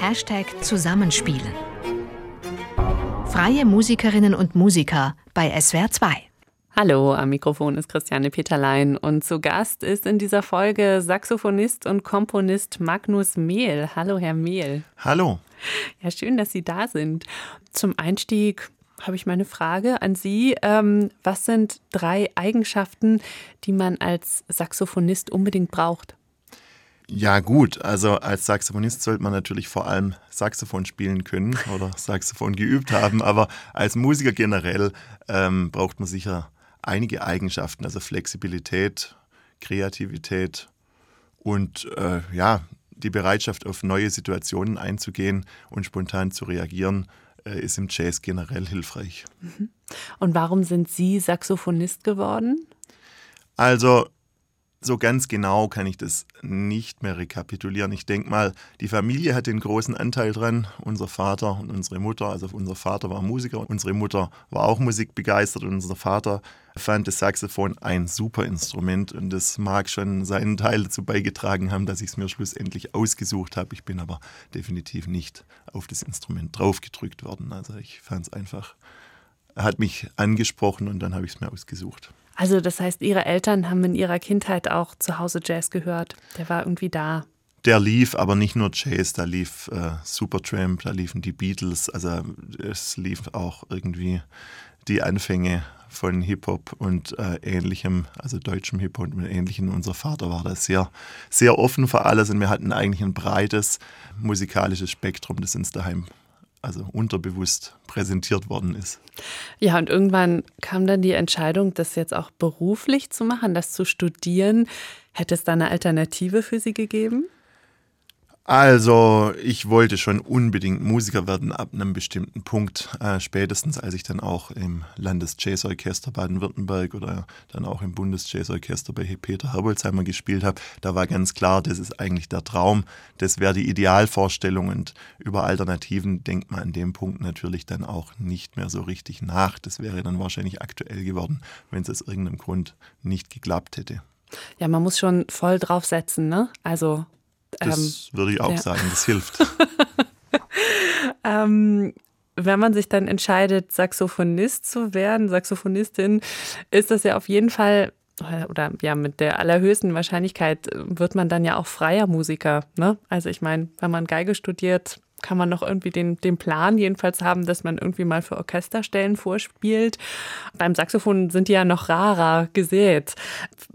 Hashtag Zusammenspielen. Freie Musikerinnen und Musiker bei SWR 2. Hallo, am Mikrofon ist Christiane Peterlein und zu Gast ist in dieser Folge Saxophonist und Komponist Magnus Mehl. Hallo, Herr Mehl. Hallo. Ja, schön, dass Sie da sind. Zum Einstieg habe ich meine Frage an Sie. Ähm, was sind drei Eigenschaften, die man als Saxophonist unbedingt braucht? Ja gut, also als Saxophonist sollte man natürlich vor allem Saxophon spielen können oder Saxophon geübt haben, aber als Musiker generell ähm, braucht man sicher einige Eigenschaften, also Flexibilität, Kreativität und äh, ja, die Bereitschaft, auf neue Situationen einzugehen und spontan zu reagieren, äh, ist im Jazz generell hilfreich. Mhm. Und warum sind Sie Saxophonist geworden? Also so ganz genau kann ich das nicht mehr rekapitulieren. Ich denke mal, die Familie hat den großen Anteil dran. Unser Vater und unsere Mutter, also unser Vater war Musiker, unsere Mutter war auch musikbegeistert und unser Vater fand das Saxophon ein super Instrument und das mag schon seinen Teil dazu beigetragen haben, dass ich es mir schlussendlich ausgesucht habe. Ich bin aber definitiv nicht auf das Instrument draufgedrückt worden. Also ich fand es einfach, hat mich angesprochen und dann habe ich es mir ausgesucht. Also das heißt, Ihre Eltern haben in Ihrer Kindheit auch zu Hause Jazz gehört. Der war irgendwie da. Der lief aber nicht nur Jazz, da lief äh, Supertramp, da liefen die Beatles, also es lief auch irgendwie die Anfänge von Hip-Hop und äh, ähnlichem, also deutschem Hip-Hop und ähnlichem. Unser Vater war da sehr, sehr offen für alles und wir hatten eigentlich ein breites musikalisches Spektrum, das uns daheim also unterbewusst präsentiert worden ist. Ja, und irgendwann kam dann die Entscheidung, das jetzt auch beruflich zu machen, das zu studieren. Hätte es da eine Alternative für Sie gegeben? Also, ich wollte schon unbedingt Musiker werden ab einem bestimmten Punkt, äh, spätestens als ich dann auch im Landesjazzorchester Baden-Württemberg oder dann auch im Bundesjazzorchester bei Peter Herbolzheimer gespielt habe. Da war ganz klar, das ist eigentlich der Traum, das wäre die Idealvorstellung und über Alternativen denkt man an dem Punkt natürlich dann auch nicht mehr so richtig nach. Das wäre dann wahrscheinlich aktuell geworden, wenn es aus irgendeinem Grund nicht geklappt hätte. Ja, man muss schon voll draufsetzen, ne? Also das ähm, würde ich auch ja. sagen, das hilft. ähm, wenn man sich dann entscheidet, Saxophonist zu werden, Saxophonistin, ist das ja auf jeden Fall oder ja, mit der allerhöchsten Wahrscheinlichkeit wird man dann ja auch freier Musiker. Ne? Also ich meine, wenn man Geige studiert, kann man noch irgendwie den, den Plan jedenfalls haben, dass man irgendwie mal für Orchesterstellen vorspielt. Beim Saxophon sind die ja noch rarer gesät.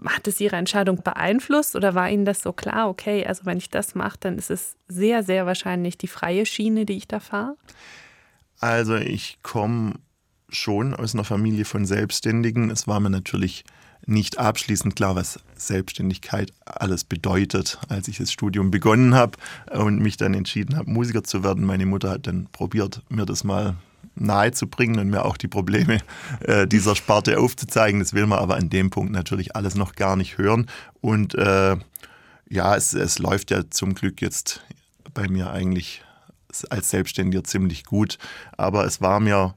Hat es Ihre Entscheidung beeinflusst oder war Ihnen das so klar, okay, also wenn ich das mache, dann ist es sehr, sehr wahrscheinlich die freie Schiene, die ich da fahre? Also ich komme schon aus einer Familie von Selbstständigen. Es war mir natürlich nicht abschließend klar, was Selbstständigkeit alles bedeutet, als ich das Studium begonnen habe und mich dann entschieden habe, Musiker zu werden. Meine Mutter hat dann probiert, mir das mal nahe zu bringen und mir auch die Probleme äh, dieser Sparte aufzuzeigen. Das will man aber an dem Punkt natürlich alles noch gar nicht hören. Und äh, ja, es, es läuft ja zum Glück jetzt bei mir eigentlich als Selbstständiger ziemlich gut. Aber es war mir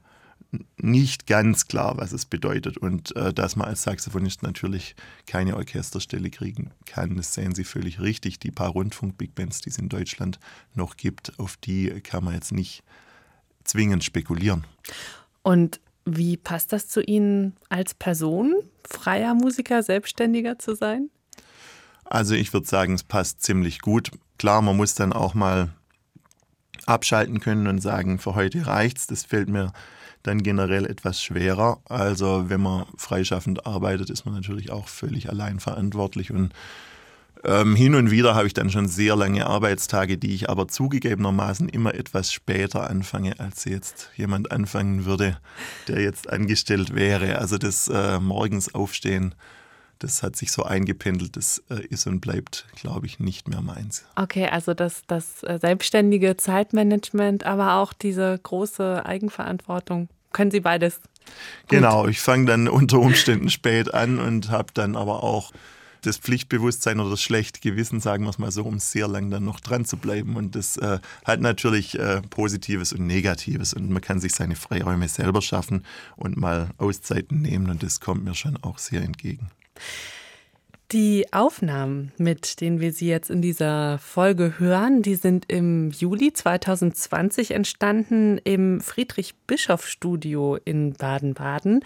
nicht ganz klar, was es bedeutet. Und äh, dass man als Saxophonist natürlich keine Orchesterstelle kriegen kann, das sehen Sie völlig richtig. Die paar Rundfunk-Big Bands, die es in Deutschland noch gibt, auf die kann man jetzt nicht zwingend spekulieren. Und wie passt das zu Ihnen als Person, freier Musiker, Selbstständiger zu sein? Also ich würde sagen, es passt ziemlich gut. Klar, man muss dann auch mal abschalten können und sagen, für heute reicht's. Das fällt mir dann generell etwas schwerer. Also wenn man freischaffend arbeitet, ist man natürlich auch völlig allein verantwortlich und ähm, hin und wieder habe ich dann schon sehr lange Arbeitstage, die ich aber zugegebenermaßen immer etwas später anfange, als jetzt jemand anfangen würde, der jetzt angestellt wäre. Also das äh, morgens aufstehen, das hat sich so eingependelt, das äh, ist und bleibt, glaube ich, nicht mehr meins. Okay, also das, das äh, selbstständige Zeitmanagement, aber auch diese große Eigenverantwortung können Sie beides? Gut. Genau, ich fange dann unter Umständen spät an und habe dann aber auch das Pflichtbewusstsein oder das schlechte Gewissen, sagen wir es mal so, um sehr lang dann noch dran zu bleiben. Und das äh, hat natürlich äh, Positives und Negatives. Und man kann sich seine Freiräume selber schaffen und mal Auszeiten nehmen. Und das kommt mir schon auch sehr entgegen. Die Aufnahmen, mit denen wir Sie jetzt in dieser Folge hören, die sind im Juli 2020 entstanden im Friedrich-Bischoff-Studio in Baden-Baden.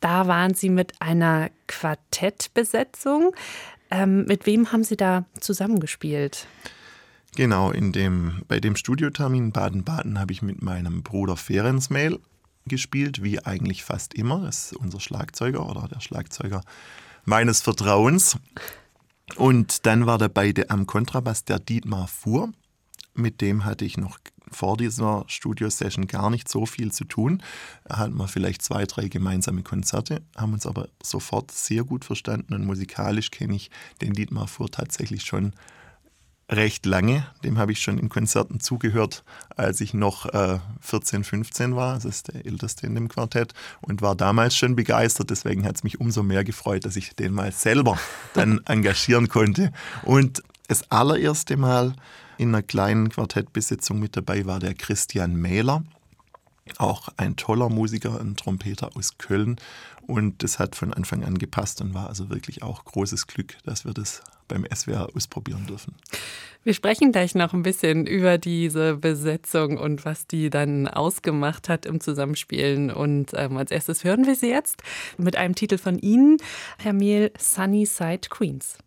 Da waren Sie mit einer Quartettbesetzung. Ähm, mit wem haben Sie da zusammengespielt? Genau, in dem, bei dem Studiotermin Baden-Baden habe ich mit meinem Bruder Ferenc gespielt, wie eigentlich fast immer. Das ist unser Schlagzeuger oder der Schlagzeuger meines Vertrauens. Und dann war dabei der, am Kontrabass der Dietmar Fuhr. Mit dem hatte ich noch vor dieser Studio-Session gar nicht so viel zu tun. Hatten wir vielleicht zwei, drei gemeinsame Konzerte, haben uns aber sofort sehr gut verstanden und musikalisch kenne ich den Dietmar Fuhr tatsächlich schon recht lange. Dem habe ich schon in Konzerten zugehört, als ich noch äh, 14, 15 war. Das ist der älteste in dem Quartett und war damals schon begeistert. Deswegen hat es mich umso mehr gefreut, dass ich den mal selber dann engagieren konnte. Und das allererste Mal in einer kleinen Quartettbesetzung mit dabei war der Christian Mähler. Auch ein toller Musiker, ein Trompeter aus Köln. Und das hat von Anfang an gepasst und war also wirklich auch großes Glück, dass wir das beim SWR ausprobieren dürfen. Wir sprechen gleich noch ein bisschen über diese Besetzung und was die dann ausgemacht hat im Zusammenspielen. Und ähm, als erstes hören wir sie jetzt mit einem Titel von Ihnen, Herr Mehl, Sunnyside Queens.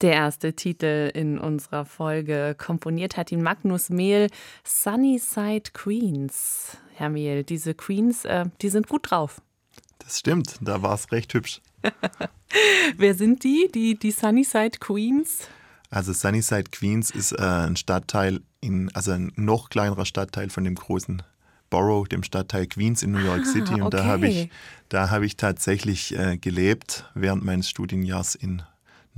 Der erste Titel in unserer Folge. Komponiert hat ihn Magnus Mehl, Sunnyside Queens. Herr Mehl, diese Queens, äh, die sind gut drauf. Das stimmt, da war es recht hübsch. Wer sind die, die, die Sunnyside Queens? Also Sunnyside Queens ist äh, ein Stadtteil in, also ein noch kleinerer Stadtteil von dem großen Borough, dem Stadtteil Queens in New York ah, City. Und okay. da habe ich, da habe ich tatsächlich äh, gelebt während meines Studienjahrs in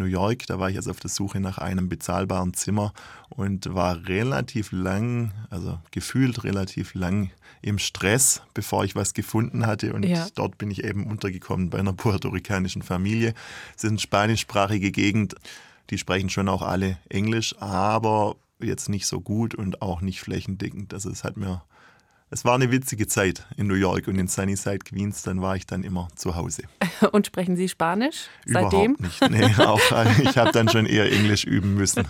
New York. Da war ich also auf der Suche nach einem bezahlbaren Zimmer und war relativ lang, also gefühlt relativ lang im Stress, bevor ich was gefunden hatte. Und ja. dort bin ich eben untergekommen bei einer puerto-ricanischen Familie. Es ist eine spanischsprachige Gegend. Die sprechen schon auch alle Englisch, aber jetzt nicht so gut und auch nicht flächendeckend. Also es hat mir es war eine witzige Zeit in New York und in Sunnyside, Queens, dann war ich dann immer zu Hause. Und sprechen Sie Spanisch seitdem? Überhaupt nicht. Nee, auch, ich habe dann schon eher Englisch üben müssen.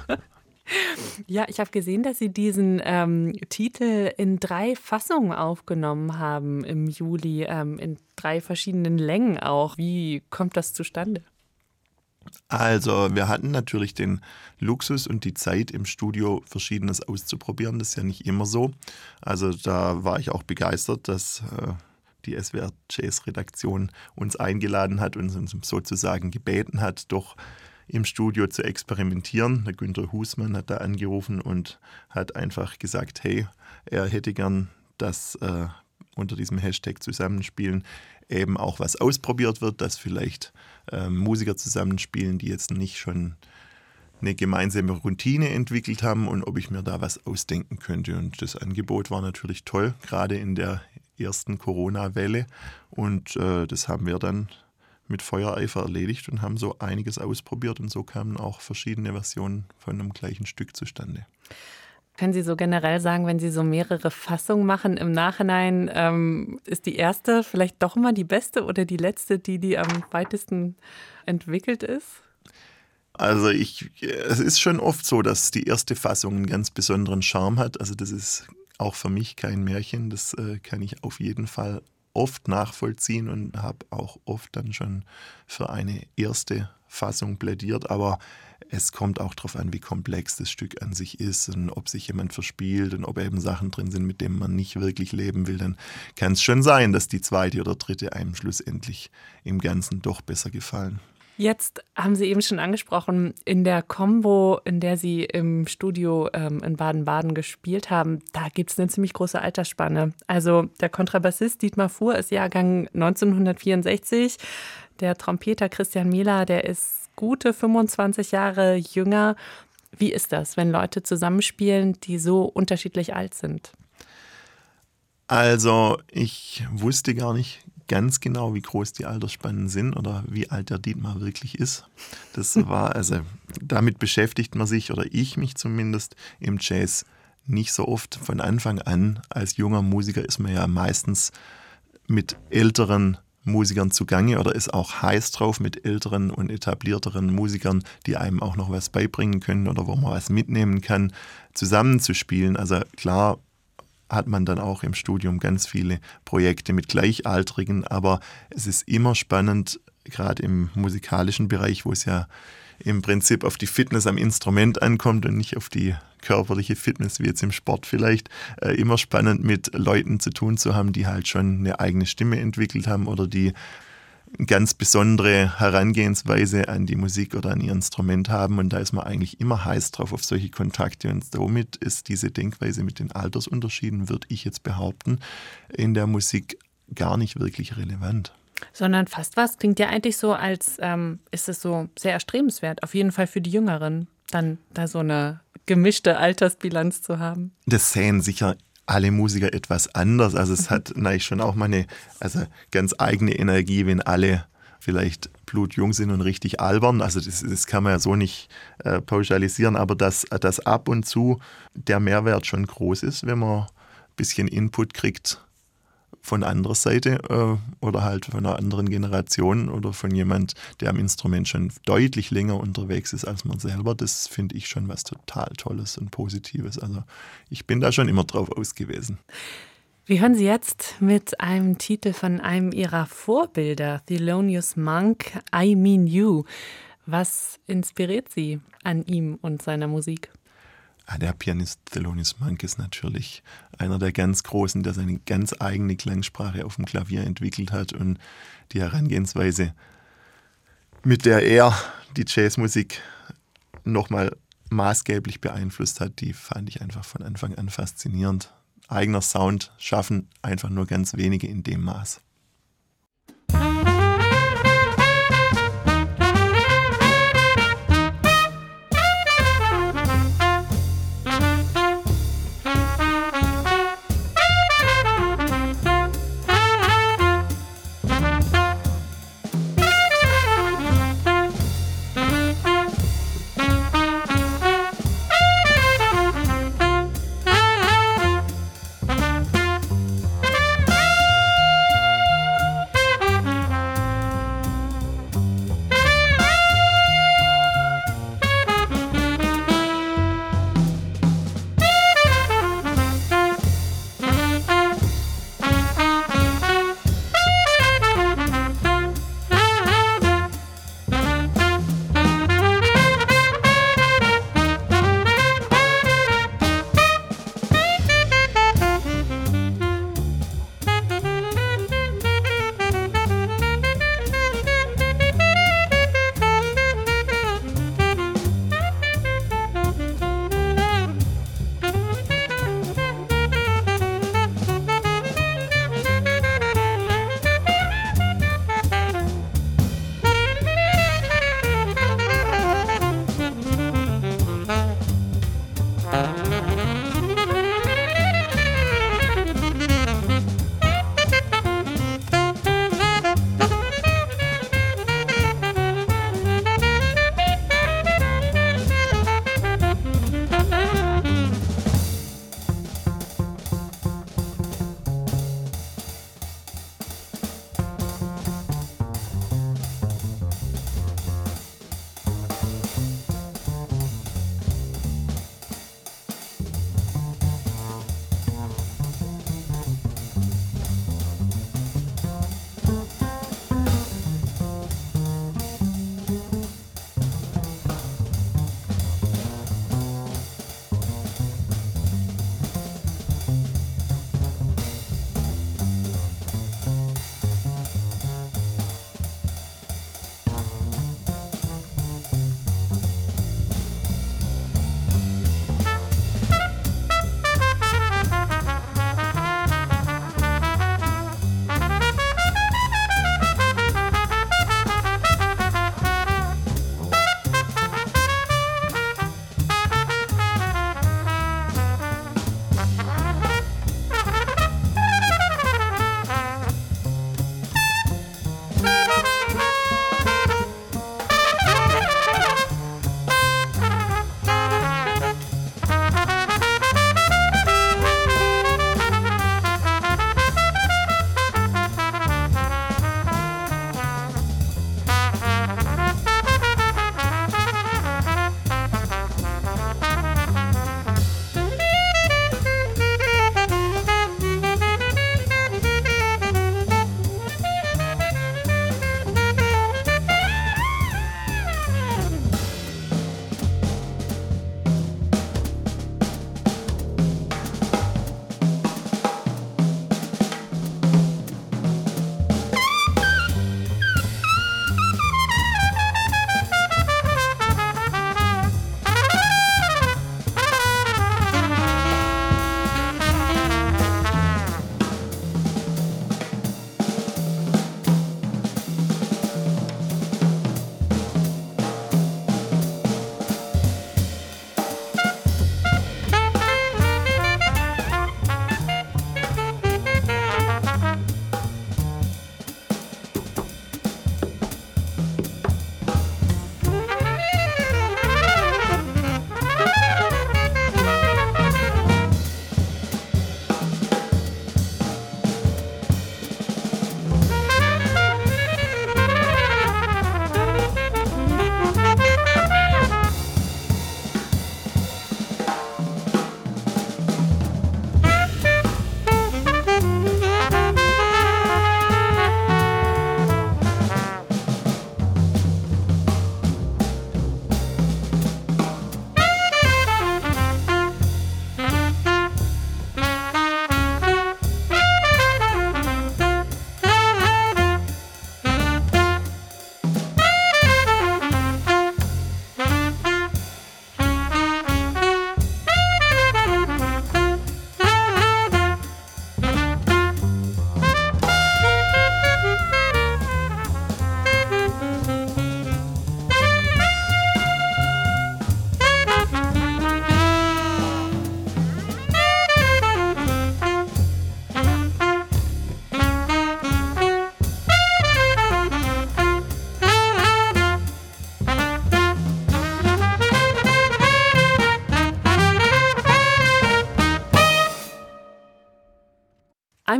Ja, ich habe gesehen, dass Sie diesen ähm, Titel in drei Fassungen aufgenommen haben im Juli, ähm, in drei verschiedenen Längen auch. Wie kommt das zustande? Also, wir hatten natürlich den Luxus und die Zeit im Studio Verschiedenes auszuprobieren. Das ist ja nicht immer so. Also, da war ich auch begeistert, dass äh, die SWR Jazz Redaktion uns eingeladen hat und uns sozusagen gebeten hat, doch im Studio zu experimentieren. Der Günther Husmann hat da angerufen und hat einfach gesagt, hey, er hätte gern das äh, unter diesem Hashtag Zusammenspielen eben auch was ausprobiert wird, dass vielleicht äh, Musiker zusammenspielen, die jetzt nicht schon eine gemeinsame Routine entwickelt haben und ob ich mir da was ausdenken könnte. Und das Angebot war natürlich toll, gerade in der ersten Corona-Welle. Und äh, das haben wir dann mit Feuereifer erledigt und haben so einiges ausprobiert und so kamen auch verschiedene Versionen von einem gleichen Stück zustande. Können Sie so generell sagen, wenn Sie so mehrere Fassungen machen im Nachhinein, ähm, ist die erste vielleicht doch immer die beste oder die letzte, die die am weitesten entwickelt ist? Also ich, es ist schon oft so, dass die erste Fassung einen ganz besonderen Charme hat. Also das ist auch für mich kein Märchen. Das äh, kann ich auf jeden Fall oft nachvollziehen und habe auch oft dann schon für eine erste Fassung plädiert. Aber es kommt auch darauf an, wie komplex das Stück an sich ist und ob sich jemand verspielt und ob eben Sachen drin sind, mit denen man nicht wirklich leben will. Dann kann es schon sein, dass die zweite oder dritte einem schlussendlich im Ganzen doch besser gefallen. Jetzt haben Sie eben schon angesprochen, in der Combo, in der Sie im Studio ähm, in Baden-Baden gespielt haben, da gibt es eine ziemlich große Altersspanne. Also der Kontrabassist Dietmar Fuhr ist Jahrgang 1964. Der Trompeter Christian Mehler, der ist gute 25 Jahre jünger. Wie ist das, wenn Leute zusammenspielen, die so unterschiedlich alt sind? Also, ich wusste gar nicht ganz genau, wie groß die Altersspannen sind oder wie alt der Dietmar wirklich ist. Das war, also, damit beschäftigt man sich oder ich mich zumindest im Jazz nicht so oft von Anfang an. Als junger Musiker ist man ja meistens mit älteren Musikern zugange oder ist auch heiß drauf mit älteren und etablierteren Musikern, die einem auch noch was beibringen können oder wo man was mitnehmen kann, zusammenzuspielen. Also klar hat man dann auch im Studium ganz viele Projekte mit Gleichaltrigen, aber es ist immer spannend, gerade im musikalischen Bereich, wo es ja im Prinzip auf die Fitness am Instrument ankommt und nicht auf die körperliche Fitness wie jetzt im Sport vielleicht, äh, immer spannend mit Leuten zu tun zu haben, die halt schon eine eigene Stimme entwickelt haben oder die ganz besondere Herangehensweise an die Musik oder an ihr Instrument haben. Und da ist man eigentlich immer heiß drauf auf solche Kontakte. Und somit ist diese Denkweise mit den Altersunterschieden, würde ich jetzt behaupten, in der Musik gar nicht wirklich relevant. Sondern fast was klingt ja eigentlich so, als ähm, ist es so sehr erstrebenswert, auf jeden Fall für die Jüngeren, dann da so eine gemischte Altersbilanz zu haben. Das sehen sicher alle Musiker etwas anders. Also es hat natürlich schon auch mal eine also ganz eigene Energie, wenn alle vielleicht blutjung sind und richtig albern. Also das, das kann man ja so nicht äh, pauschalisieren, aber dass, dass ab und zu der Mehrwert schon groß ist, wenn man ein bisschen Input kriegt von anderer Seite äh, oder halt von einer anderen Generation oder von jemand, der am Instrument schon deutlich länger unterwegs ist als man selber, das finde ich schon was total Tolles und Positives. Also ich bin da schon immer drauf ausgewiesen. Wir hören Sie jetzt mit einem Titel von einem Ihrer Vorbilder, Thelonious Monk, I Mean You. Was inspiriert Sie an ihm und seiner Musik? Ah, der Pianist Thelonious Monk ist natürlich einer der ganz Großen, der seine ganz eigene Klangsprache auf dem Klavier entwickelt hat und die Herangehensweise, mit der er die Jazzmusik nochmal maßgeblich beeinflusst hat, die fand ich einfach von Anfang an faszinierend. Eigener Sound schaffen einfach nur ganz wenige in dem Maß.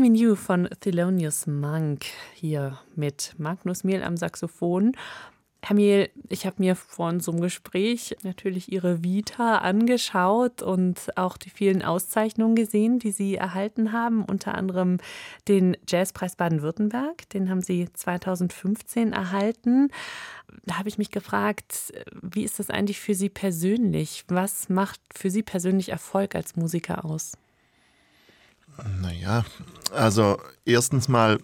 I'm in You von Thelonious Monk hier mit Magnus Mehl am Saxophon. Herr Mehl, ich habe mir vor unserem Gespräch natürlich Ihre Vita angeschaut und auch die vielen Auszeichnungen gesehen, die Sie erhalten haben, unter anderem den Jazzpreis Baden-Württemberg, den haben Sie 2015 erhalten. Da habe ich mich gefragt, wie ist das eigentlich für Sie persönlich? Was macht für Sie persönlich Erfolg als Musiker aus? Naja, also erstens mal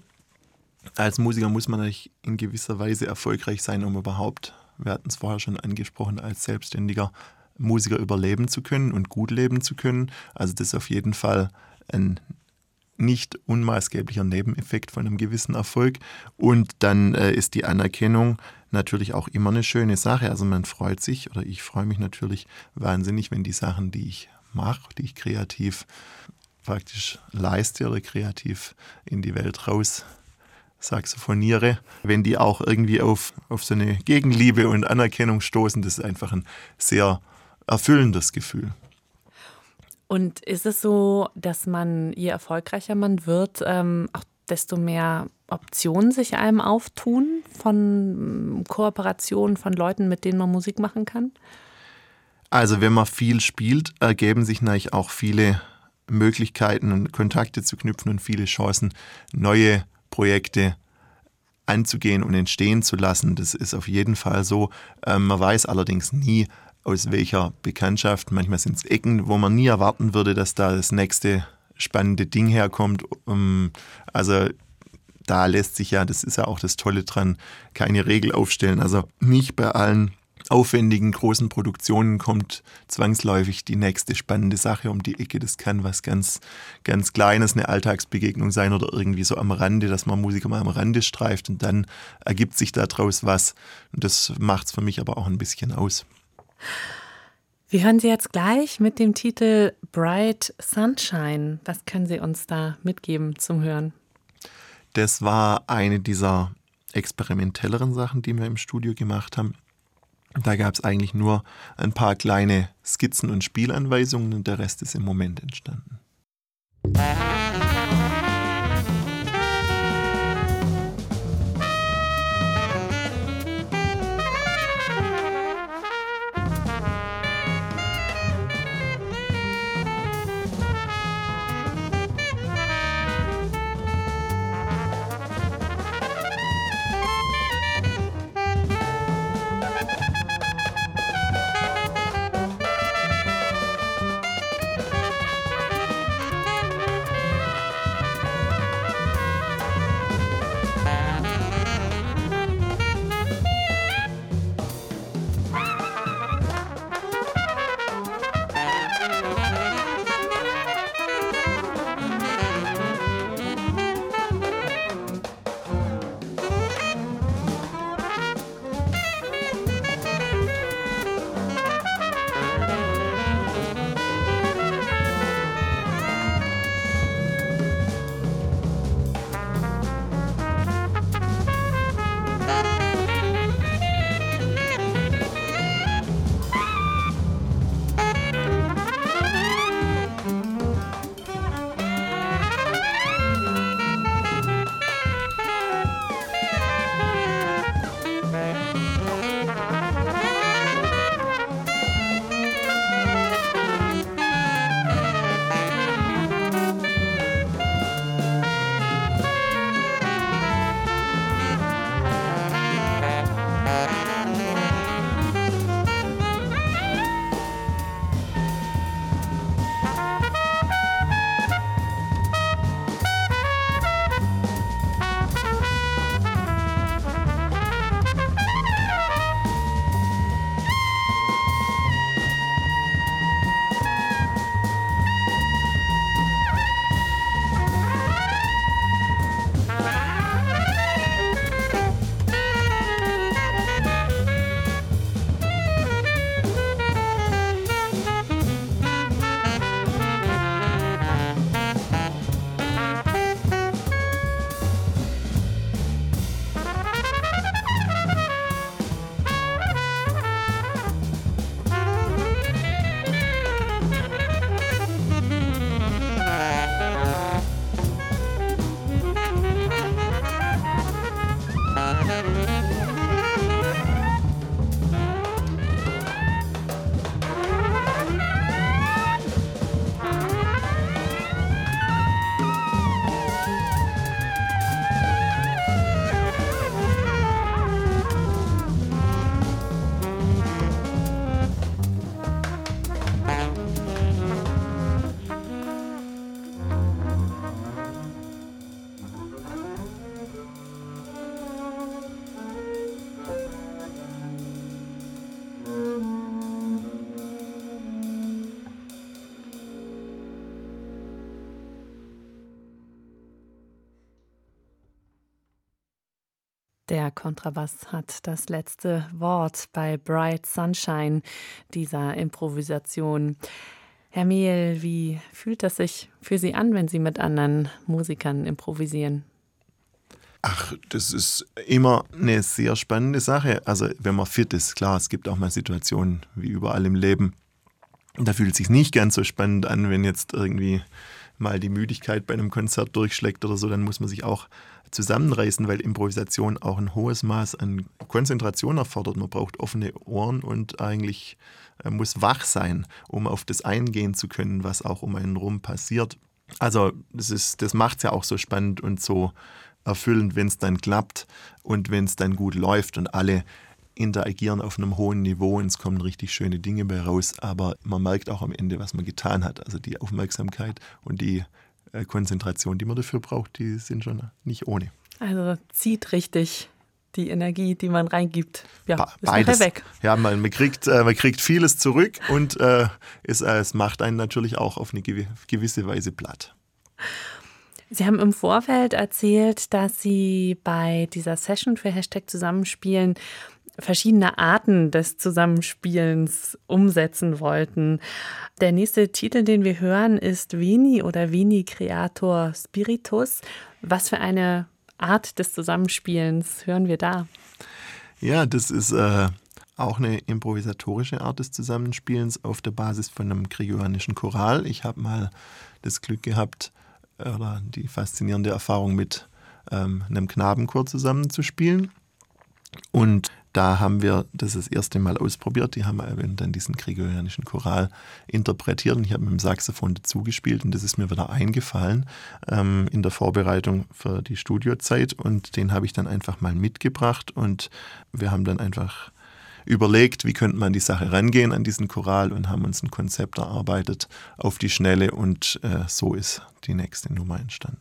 als Musiker muss man natürlich in gewisser Weise erfolgreich sein, um überhaupt, wir hatten es vorher schon angesprochen, als selbstständiger Musiker überleben zu können und gut leben zu können. Also das ist auf jeden Fall ein nicht unmaßgeblicher Nebeneffekt von einem gewissen Erfolg. Und dann äh, ist die Anerkennung natürlich auch immer eine schöne Sache. Also man freut sich oder ich freue mich natürlich wahnsinnig, wenn die Sachen, die ich mache, die ich kreativ praktisch leiste oder kreativ in die Welt raus saxophoniere, wenn die auch irgendwie auf, auf so eine Gegenliebe und Anerkennung stoßen, das ist einfach ein sehr erfüllendes Gefühl. Und ist es so, dass man, je erfolgreicher man wird, ähm, auch desto mehr Optionen sich einem auftun von Kooperationen von Leuten, mit denen man Musik machen kann? Also wenn man viel spielt, ergeben sich natürlich auch viele Möglichkeiten und Kontakte zu knüpfen und viele Chancen, neue Projekte anzugehen und entstehen zu lassen. Das ist auf jeden Fall so. Ähm, man weiß allerdings nie, aus welcher Bekanntschaft. Manchmal sind es Ecken, wo man nie erwarten würde, dass da das nächste spannende Ding herkommt. Ähm, also da lässt sich ja, das ist ja auch das Tolle dran, keine Regel aufstellen. Also nicht bei allen aufwendigen großen Produktionen kommt zwangsläufig die nächste spannende Sache um die Ecke. Das kann was ganz, ganz Kleines, eine Alltagsbegegnung sein oder irgendwie so am Rande, dass man Musiker mal am Rande streift und dann ergibt sich daraus was. Und das macht es für mich aber auch ein bisschen aus. Wir hören Sie jetzt gleich mit dem Titel Bright Sunshine. Was können Sie uns da mitgeben zum Hören? Das war eine dieser experimentelleren Sachen, die wir im Studio gemacht haben. Da gab es eigentlich nur ein paar kleine Skizzen und Spielanweisungen und der Rest ist im Moment entstanden. Der Kontrabass hat das letzte Wort bei Bright Sunshine dieser Improvisation. Herr Mehl, wie fühlt das sich für Sie an, wenn Sie mit anderen Musikern improvisieren? Ach, das ist immer eine sehr spannende Sache. Also, wenn man fit ist, klar, es gibt auch mal Situationen wie überall im Leben. Da fühlt es sich nicht ganz so spannend an, wenn jetzt irgendwie mal die Müdigkeit bei einem Konzert durchschlägt oder so, dann muss man sich auch zusammenreißen, weil Improvisation auch ein hohes Maß an Konzentration erfordert. Man braucht offene Ohren und eigentlich äh, muss wach sein, um auf das eingehen zu können, was auch um einen rum passiert. Also das, das macht es ja auch so spannend und so erfüllend, wenn es dann klappt und wenn es dann gut läuft und alle interagieren auf einem hohen Niveau und es kommen richtig schöne Dinge bei raus. Aber man merkt auch am Ende, was man getan hat. Also die Aufmerksamkeit und die Konzentration, die man dafür braucht, die sind schon nicht ohne. Also zieht richtig die Energie, die man reingibt. Ja, ba ist beides. weg. Ja, man, man, kriegt, äh, man kriegt vieles zurück und äh, es, äh, es macht einen natürlich auch auf eine gewisse Weise platt. Sie haben im Vorfeld erzählt, dass Sie bei dieser Session für Hashtag Zusammenspielen verschiedene Arten des Zusammenspielens umsetzen wollten. Der nächste Titel, den wir hören, ist Veni oder Veni Creator Spiritus. Was für eine Art des Zusammenspielens hören wir da? Ja, das ist äh, auch eine improvisatorische Art des Zusammenspielens auf der Basis von einem gregorianischen Choral. Ich habe mal das Glück gehabt oder die faszinierende Erfahrung mit ähm, einem Knabenchor zusammenzuspielen. Und da haben wir das das erste Mal ausprobiert. Die haben dann diesen gregorianischen Choral interpretiert und ich habe mit dem Saxophon dazu gespielt und das ist mir wieder eingefallen ähm, in der Vorbereitung für die Studiozeit und den habe ich dann einfach mal mitgebracht und wir haben dann einfach überlegt, wie könnte man die Sache rangehen an diesen Choral und haben uns ein Konzept erarbeitet auf die Schnelle und äh, so ist die nächste Nummer entstanden.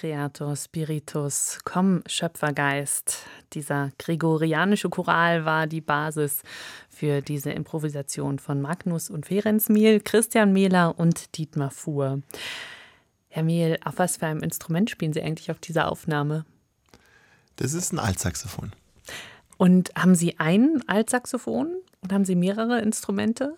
Creator Spiritus, komm Schöpfergeist. Dieser gregorianische Choral war die Basis für diese Improvisation von Magnus und Ferenc Miel, Christian Mehler und Dietmar Fuhr. Herr Miel, auf was für einem Instrument spielen Sie eigentlich auf dieser Aufnahme? Das ist ein Altsaxophon. Und haben Sie ein Altsaxophon oder haben Sie mehrere Instrumente?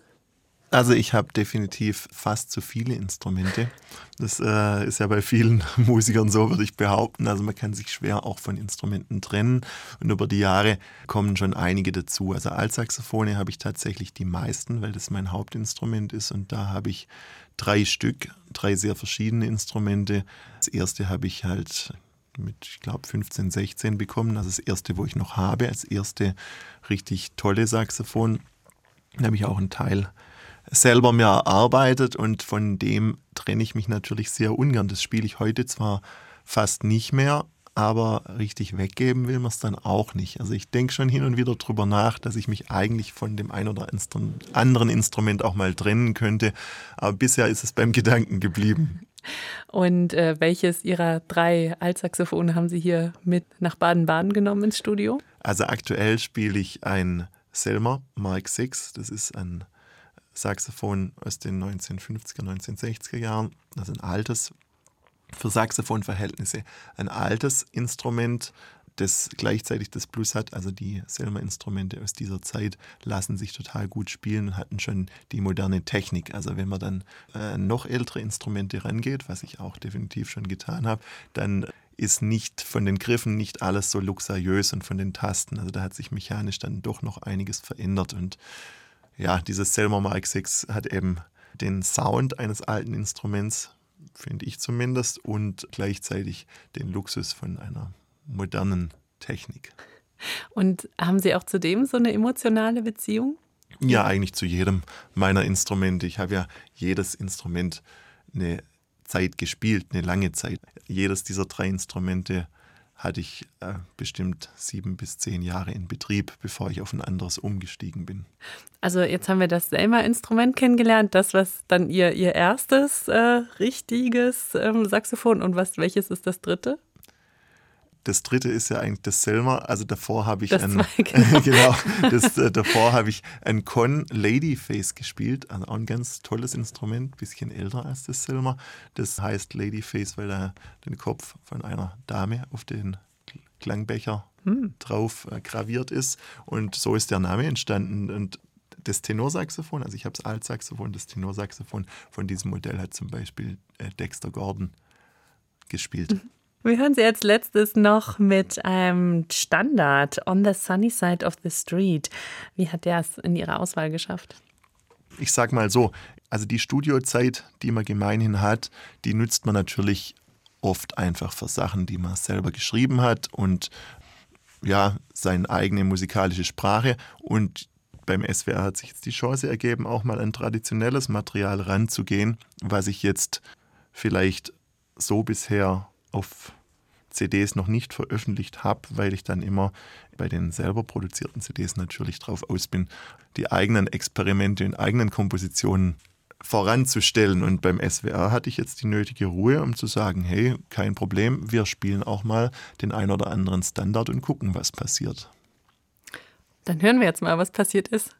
Also ich habe definitiv fast zu viele Instrumente. Das äh, ist ja bei vielen Musikern so, würde ich behaupten. Also man kann sich schwer auch von Instrumenten trennen. Und über die Jahre kommen schon einige dazu. Also Altsaxophone habe ich tatsächlich die meisten, weil das mein Hauptinstrument ist. Und da habe ich drei Stück, drei sehr verschiedene Instrumente. Das erste habe ich halt mit, ich glaube, 15, 16 bekommen. Das ist das erste, wo ich noch habe, als erste richtig tolle Saxophon. Da habe ich auch einen Teil selber mir erarbeitet und von dem trenne ich mich natürlich sehr ungern. Das spiele ich heute zwar fast nicht mehr, aber richtig weggeben will man es dann auch nicht. Also ich denke schon hin und wieder drüber nach, dass ich mich eigentlich von dem ein oder anderen Instrument auch mal trennen könnte, aber bisher ist es beim Gedanken geblieben. Und äh, welches Ihrer drei Altsaxophone haben Sie hier mit nach Baden-Baden genommen ins Studio? Also aktuell spiele ich ein Selmer Mark VI, das ist ein Saxophon aus den 1950er, 1960er Jahren, also ein altes, für Saxophonverhältnisse, ein altes Instrument, das gleichzeitig das Plus hat. Also die Selmer-Instrumente aus dieser Zeit lassen sich total gut spielen und hatten schon die moderne Technik. Also wenn man dann äh, noch ältere Instrumente rangeht, was ich auch definitiv schon getan habe, dann ist nicht von den Griffen nicht alles so luxuriös und von den Tasten. Also da hat sich mechanisch dann doch noch einiges verändert und ja, dieses Selmer Mark 6 hat eben den Sound eines alten Instruments, finde ich zumindest, und gleichzeitig den Luxus von einer modernen Technik. Und haben Sie auch zudem so eine emotionale Beziehung? Ja, eigentlich zu jedem meiner Instrumente. Ich habe ja jedes Instrument eine Zeit gespielt, eine lange Zeit. Jedes dieser drei Instrumente hatte ich äh, bestimmt sieben bis zehn Jahre in Betrieb, bevor ich auf ein anderes umgestiegen bin. Also jetzt haben wir das Selma-Instrument kennengelernt, das was dann ihr, ihr erstes äh, richtiges ähm, Saxophon und was welches ist das dritte? Das dritte ist ja eigentlich das Selma. Also davor habe ich das ein, genau. genau das, äh, davor habe ich ein Con Ladyface gespielt, also auch ein ganz tolles Instrument, bisschen älter als das Selma. Das heißt Ladyface, weil da der Kopf von einer Dame auf den Klangbecher hm. drauf äh, graviert ist. Und so ist der Name entstanden. Und das Tenorsaxophon, also ich habe das Altsaxophon, das Tenorsaxophon von diesem Modell hat zum Beispiel äh, Dexter Gordon gespielt. Mhm. Wir hören Sie als letztes noch mit einem Standard On the Sunny Side of the Street. Wie hat der es in Ihrer Auswahl geschafft? Ich sag mal so, also die Studiozeit, die man gemeinhin hat, die nützt man natürlich oft einfach für Sachen, die man selber geschrieben hat und ja, seine eigene musikalische Sprache. Und beim SWR hat sich jetzt die Chance ergeben, auch mal an traditionelles Material ranzugehen, was ich jetzt vielleicht so bisher auf CDs noch nicht veröffentlicht habe, weil ich dann immer bei den selber produzierten CDs natürlich drauf aus bin, die eigenen Experimente und eigenen Kompositionen voranzustellen. Und beim SWR hatte ich jetzt die nötige Ruhe, um zu sagen, hey, kein Problem, wir spielen auch mal den ein oder anderen Standard und gucken, was passiert. Dann hören wir jetzt mal, was passiert ist.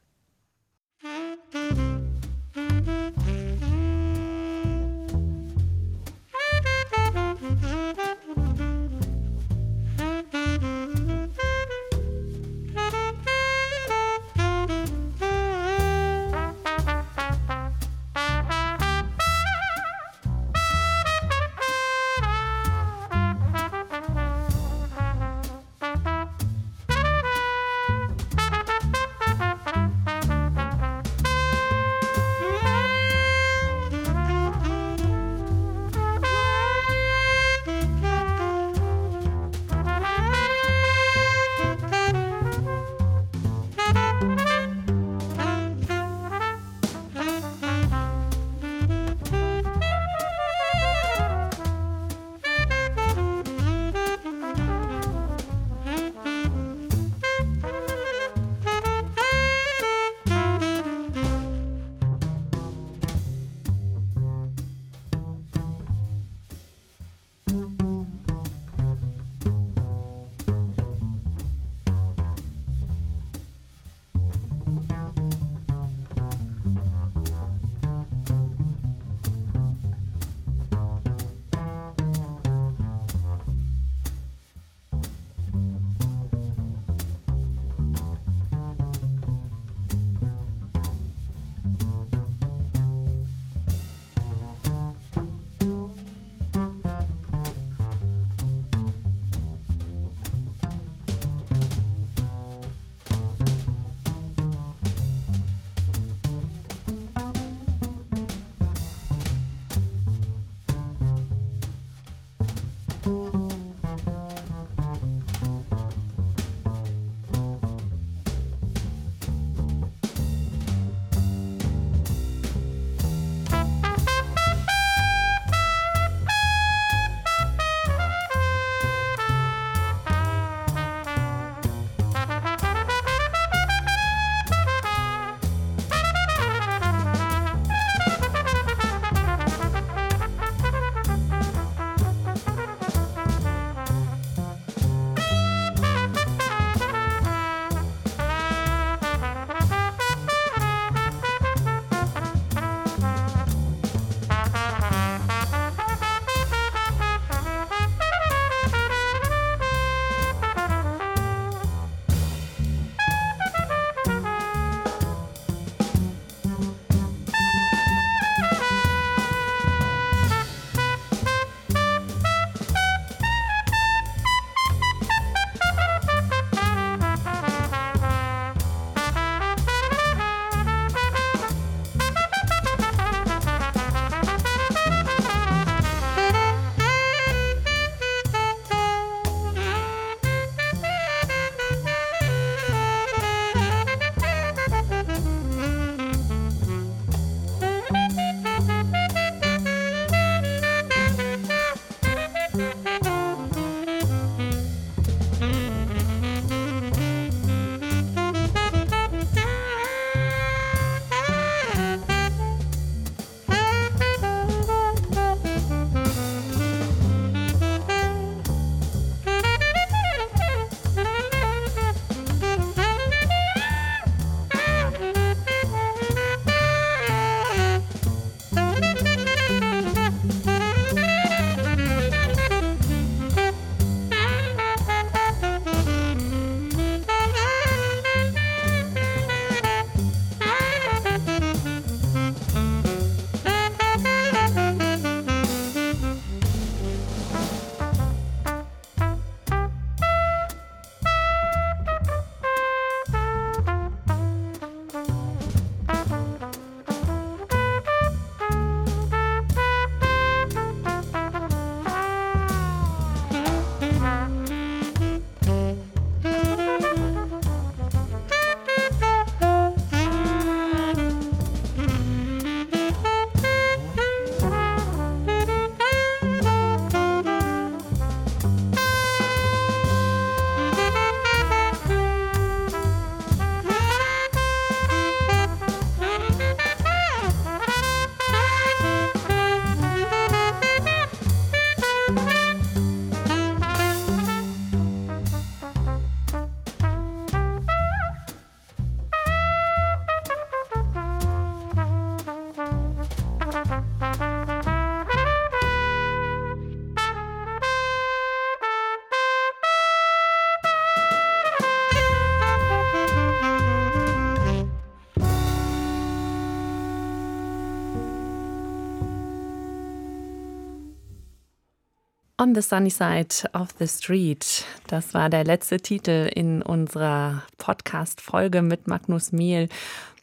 On the Sunny Side of the Street. Das war der letzte Titel in unserer Podcast-Folge mit Magnus Mehl.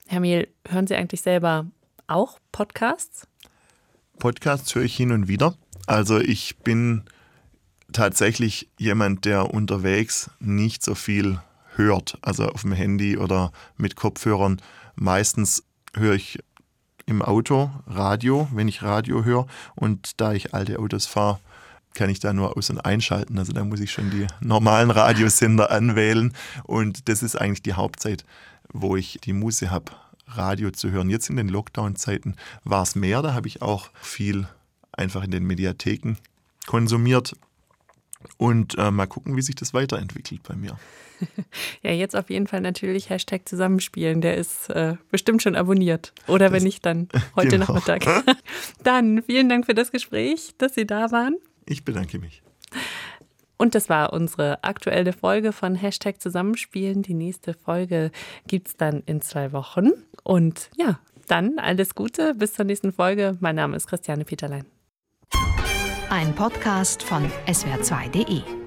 Herr Mehl, hören Sie eigentlich selber auch Podcasts? Podcasts höre ich hin und wieder. Also ich bin tatsächlich jemand, der unterwegs nicht so viel hört, also auf dem Handy oder mit Kopfhörern. Meistens höre ich im Auto Radio, wenn ich Radio höre. Und da ich alte Autos fahre, kann ich da nur aus- und einschalten. Also da muss ich schon die normalen Radiosender anwählen. Und das ist eigentlich die Hauptzeit, wo ich die Muße habe, Radio zu hören. Jetzt in den Lockdown-Zeiten war es mehr. Da habe ich auch viel einfach in den Mediatheken konsumiert. Und äh, mal gucken, wie sich das weiterentwickelt bei mir. Ja, jetzt auf jeden Fall natürlich Hashtag Zusammenspielen. Der ist äh, bestimmt schon abonniert. Oder das, wenn nicht, dann heute genau. Nachmittag. Dann vielen Dank für das Gespräch, dass Sie da waren. Ich bedanke mich. Und das war unsere aktuelle Folge von Hashtag Zusammenspielen. Die nächste Folge gibt es dann in zwei Wochen. Und ja, dann alles Gute. Bis zur nächsten Folge. Mein Name ist Christiane Peterlein. Ein Podcast von swr2.de